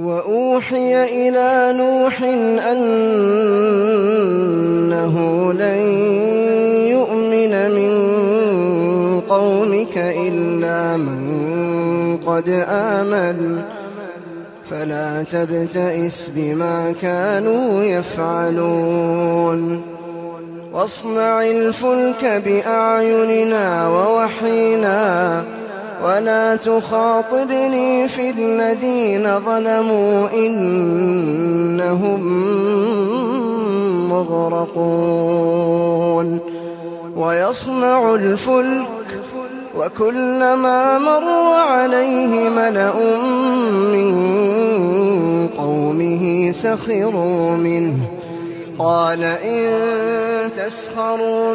وأوحي إلى نوح أنه لن يؤمن من قومك إلا من قد آمن. فلا تبتئس بما كانوا يفعلون. واصنع الفلك بأعيننا ووحينا ولا تخاطبني في الذين ظلموا إنهم مغرقون. ويصنع الفلك وكلما مر عليه ملأ من قومه سخروا منه. قال إن تسخروا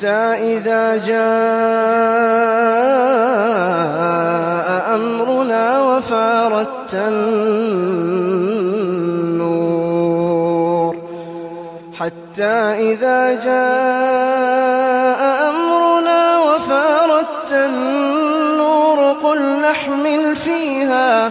حتى إذا جاء أمرنا وفارت النور. حتى إذا جاء أمرنا وفارت النور قل نحمل فيها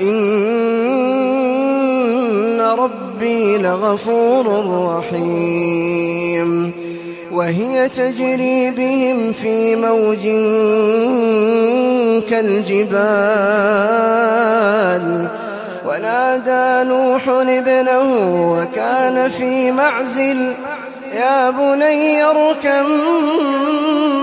إن ربي لغفور رحيم. وهي تجري بهم في موج كالجبال. ونادى نوح ابنه وكان في معزل يا بني اركم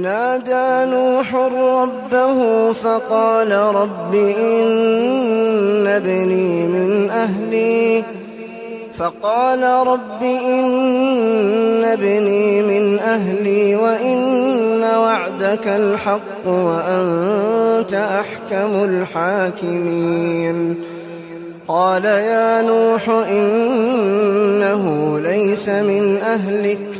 ونادى نوح ربه فقال رب إن ابني من أهلي. فقال رب إن ابني من أهلي وإن وعدك الحق وأنت أحكم الحاكمين. قال يا نوح إنه ليس من أهلك.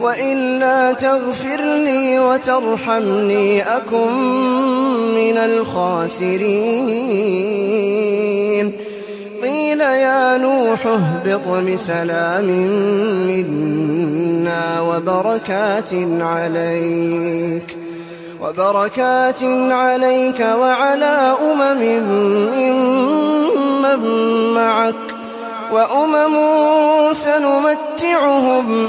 وإلا تغفر لي وترحمني أكن من الخاسرين. قيل يا نوح اهبط بسلام منا وبركات عليك وبركات عليك وعلى أمم ممن معك وأمم سنمتعهم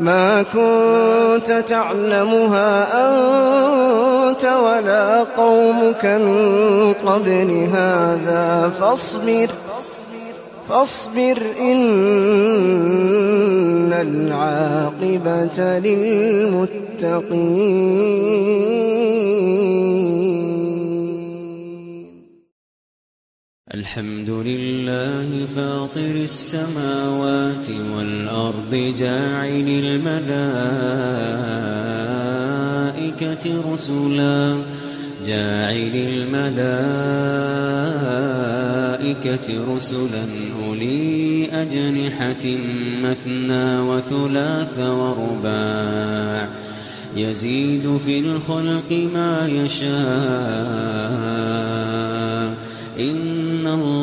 ما كنت تعلمها أنت ولا قومك من قبل هذا فاصبر فاصبر إن العاقبة للمتقين. الحمد لله فاطر السماوات والأرض جاعل الملائكة رسلا جاعل الملائكة رسلا أولي أجنحة مثنى وثلاث ورباع يزيد في الخلق ما يشاء. إن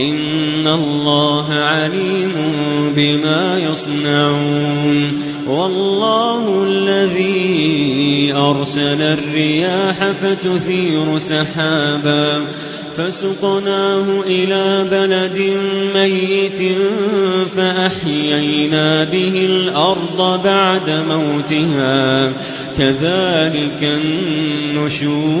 إن الله عليم بما يصنعون والله الذي أرسل الرياح فتثير سحابا فسقناه إلى بلد ميت فأحيينا به الأرض بعد موتها كذلك النشور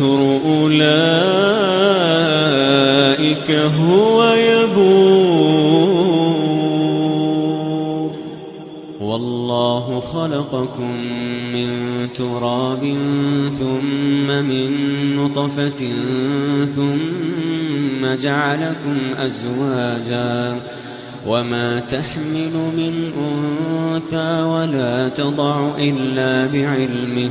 أولئك هو يبور. والله خلقكم من تراب ثم من نطفة ثم جعلكم أزواجا. وما تحمل من أنثى ولا تضع إلا بعلمه.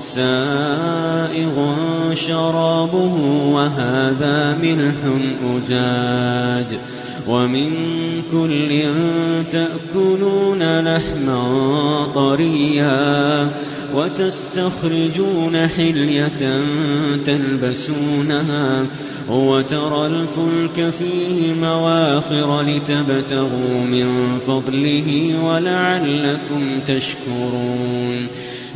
سائغ شرابه وهذا ملح أجاج ومن كل تأكلون لحما طريا وتستخرجون حلية تلبسونها وترى الفلك فيه مواخر لتبتغوا من فضله ولعلكم تشكرون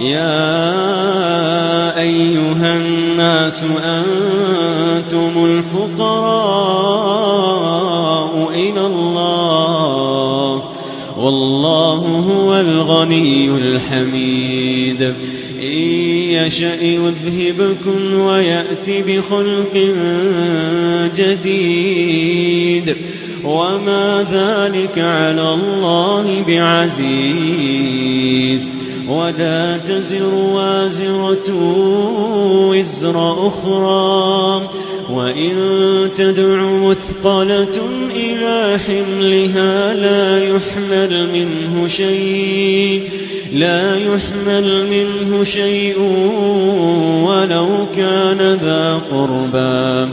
يا أيها الناس أنتم الفقراء إلى الله والله هو الغني الحميد. إن يشأ يذهبكم ويأتي بخلق جديد. وما ذلك على الله بعزيز. ولا تزر وازرة وزر أخرى. وإن تدع مثقلة إلى حملها لا يحمل منه شيء. لا يحمل منه شيء ولو كان ذا قربى.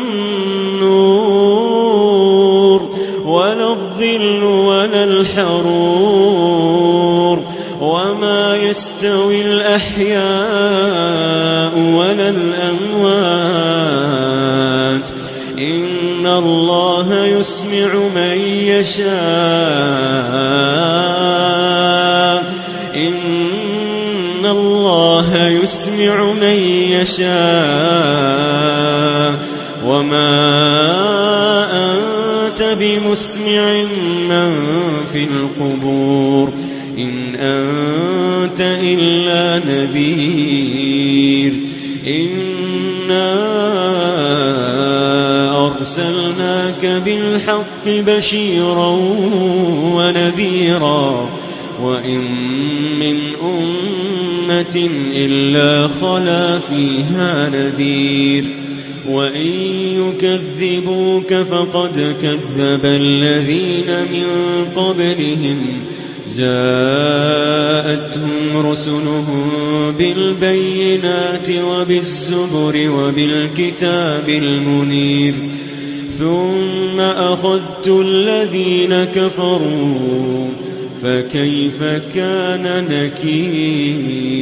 النور ولا الظل ولا الحرور وما يستوي الأحياء ولا الأموات. إن الله يسمع من يشاء. إن الله يسمع من يشاء. وما أنت بمسمع من في القبور إن أنت إلا نذير إنا أرسلناك بالحق بشيرا ونذيرا وإن من أمة إلا خلا فيها نذير وإن يكذبوك فقد كذب الذين من قبلهم جاءتهم رسلهم بالبينات وبالزبر وبالكتاب المنير ثم أخذت الذين كفروا فكيف كان نكير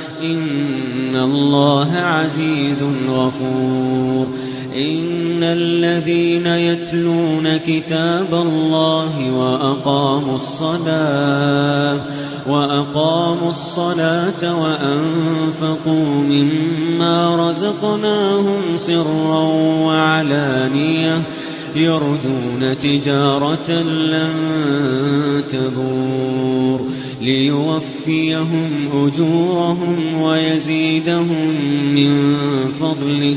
إن الله عزيز غفور. إن الذين يتلون كتاب الله وأقاموا الصلاة وأقاموا الصلاة وأنفقوا مما رزقناهم سرا وعلانيةً يرجون تجارة لن تبور. ليوفيهم أجورهم ويزيدهم من فضله.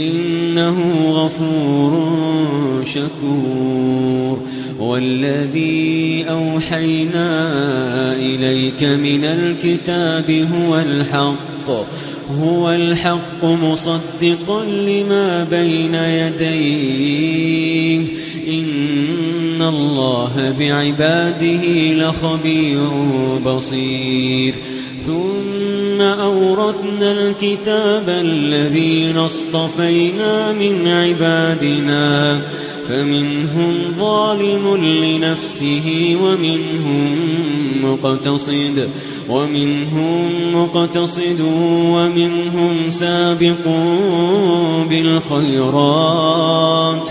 إنه غفور شكور. والذي أوحينا إليك من الكتاب هو الحق. هو الحق مصدقا لما بين يديه. إن الله بعباده لخبير بصير. ثم أورثنا الكتاب الذين اصطفينا من عبادنا فمنهم ظالم لنفسه ومنهم مقتصد ومنهم مقتصد ومنهم سابق بالخيرات.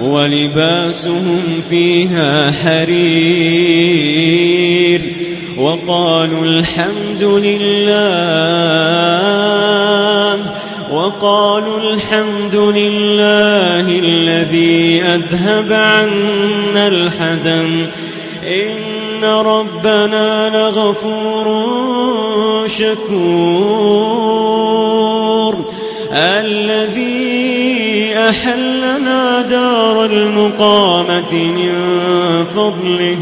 ولباسهم فيها حرير وقالوا الحمد لله وقالوا الحمد لله الذي أذهب عنا الحزن إن ربنا لغفور شكور الذي أحلنا دار المقامة من فضله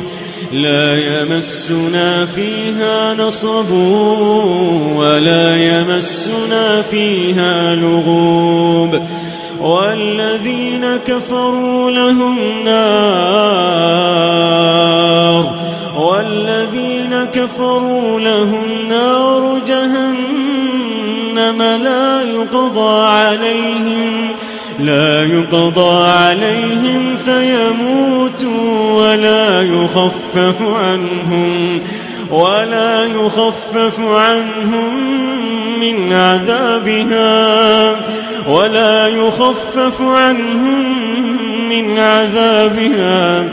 لا يمسنا فيها نصب ولا يمسنا فيها لغوب. والذين كفروا لهم نار والذين كفروا لهم نار جهنم. لا يقضى عليهم لا يقضى عليهم فيموتوا ولا يخفف عنهم ولا يخفف عنهم من عذابها ولا يخفف عنهم من عذابها.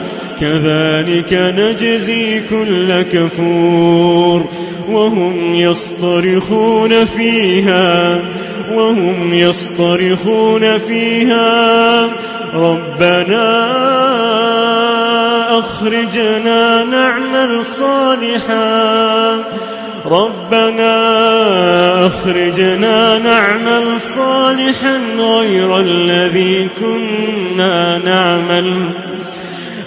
كذلك نجزي كل كفور. وهم يصطرخون فيها وهم يصطرخون فيها. ربنا أخرجنا نعمل صالحا. ربنا أخرجنا نعمل صالحا غير الذي كنا نعمل.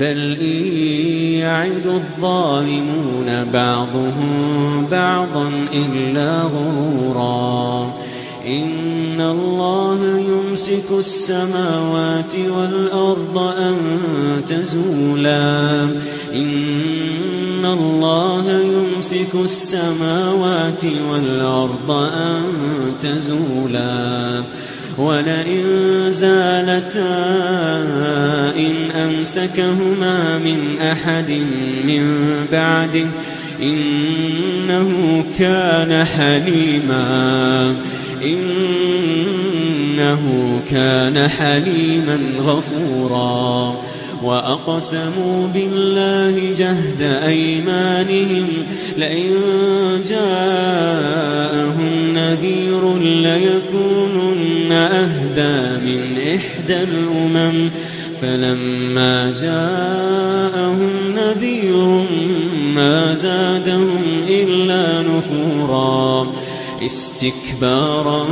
بل إن يعد الظالمون بعضهم بعضا إلا غرورا. إن الله يمسك السماوات والأرض أن تزولا. إن الله يمسك السماوات والأرض أن تزولا. ولئن زالتا إن أمسكهما من أحد من بعده إنه كان حليما. إنه كان حليما غفورا. وأقسموا بالله جهد أيمانهم لئن جاءهم نذير ليكونن أهدى من إحدى الأمم فلما جاءهم نذير ما زادهم إلا نفورا استكبارا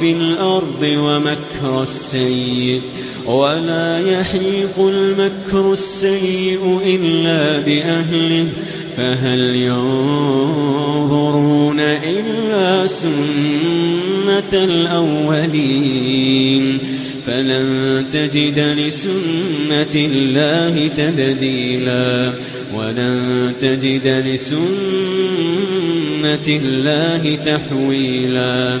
في الأرض ومكر السيء ولا يحيق المكر السيء إلا بأهله فهل ينظرون إلا سنة الأولين؟ فلن تجد لسنة الله تبديلا ولن تجد لسنة الله تحويلا.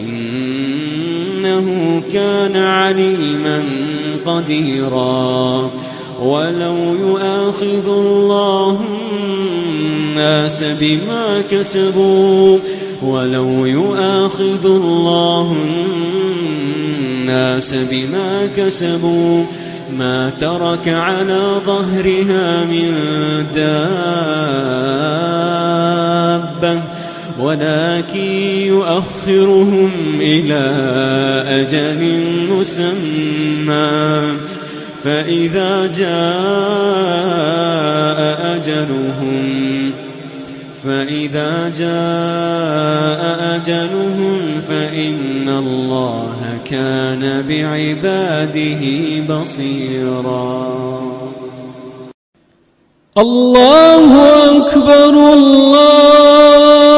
إنه كان عليما قديرا. ولو يؤاخذ الله الناس بما كسبوا ولو يؤاخذ الله الناس بما كسبوا ما ترك على ظهرها من دابة. ولكن يؤخرهم إلى أجل مسمى. فإذا جاء أجلهم فإذا جاء أجلهم فإن الله كان بعباده بصيرا. الله أكبر الله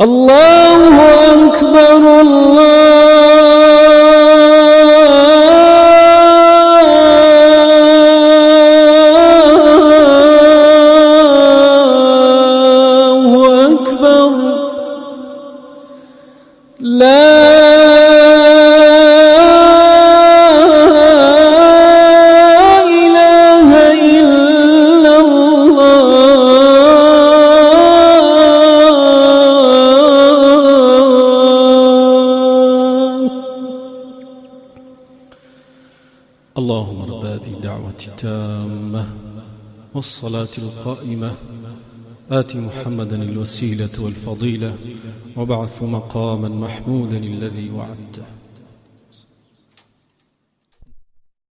الله أكبر الله والصلاة القائمة. آت محمدا الوسيلة والفضيلة وبعث مقاما محمودا الذي وعدته.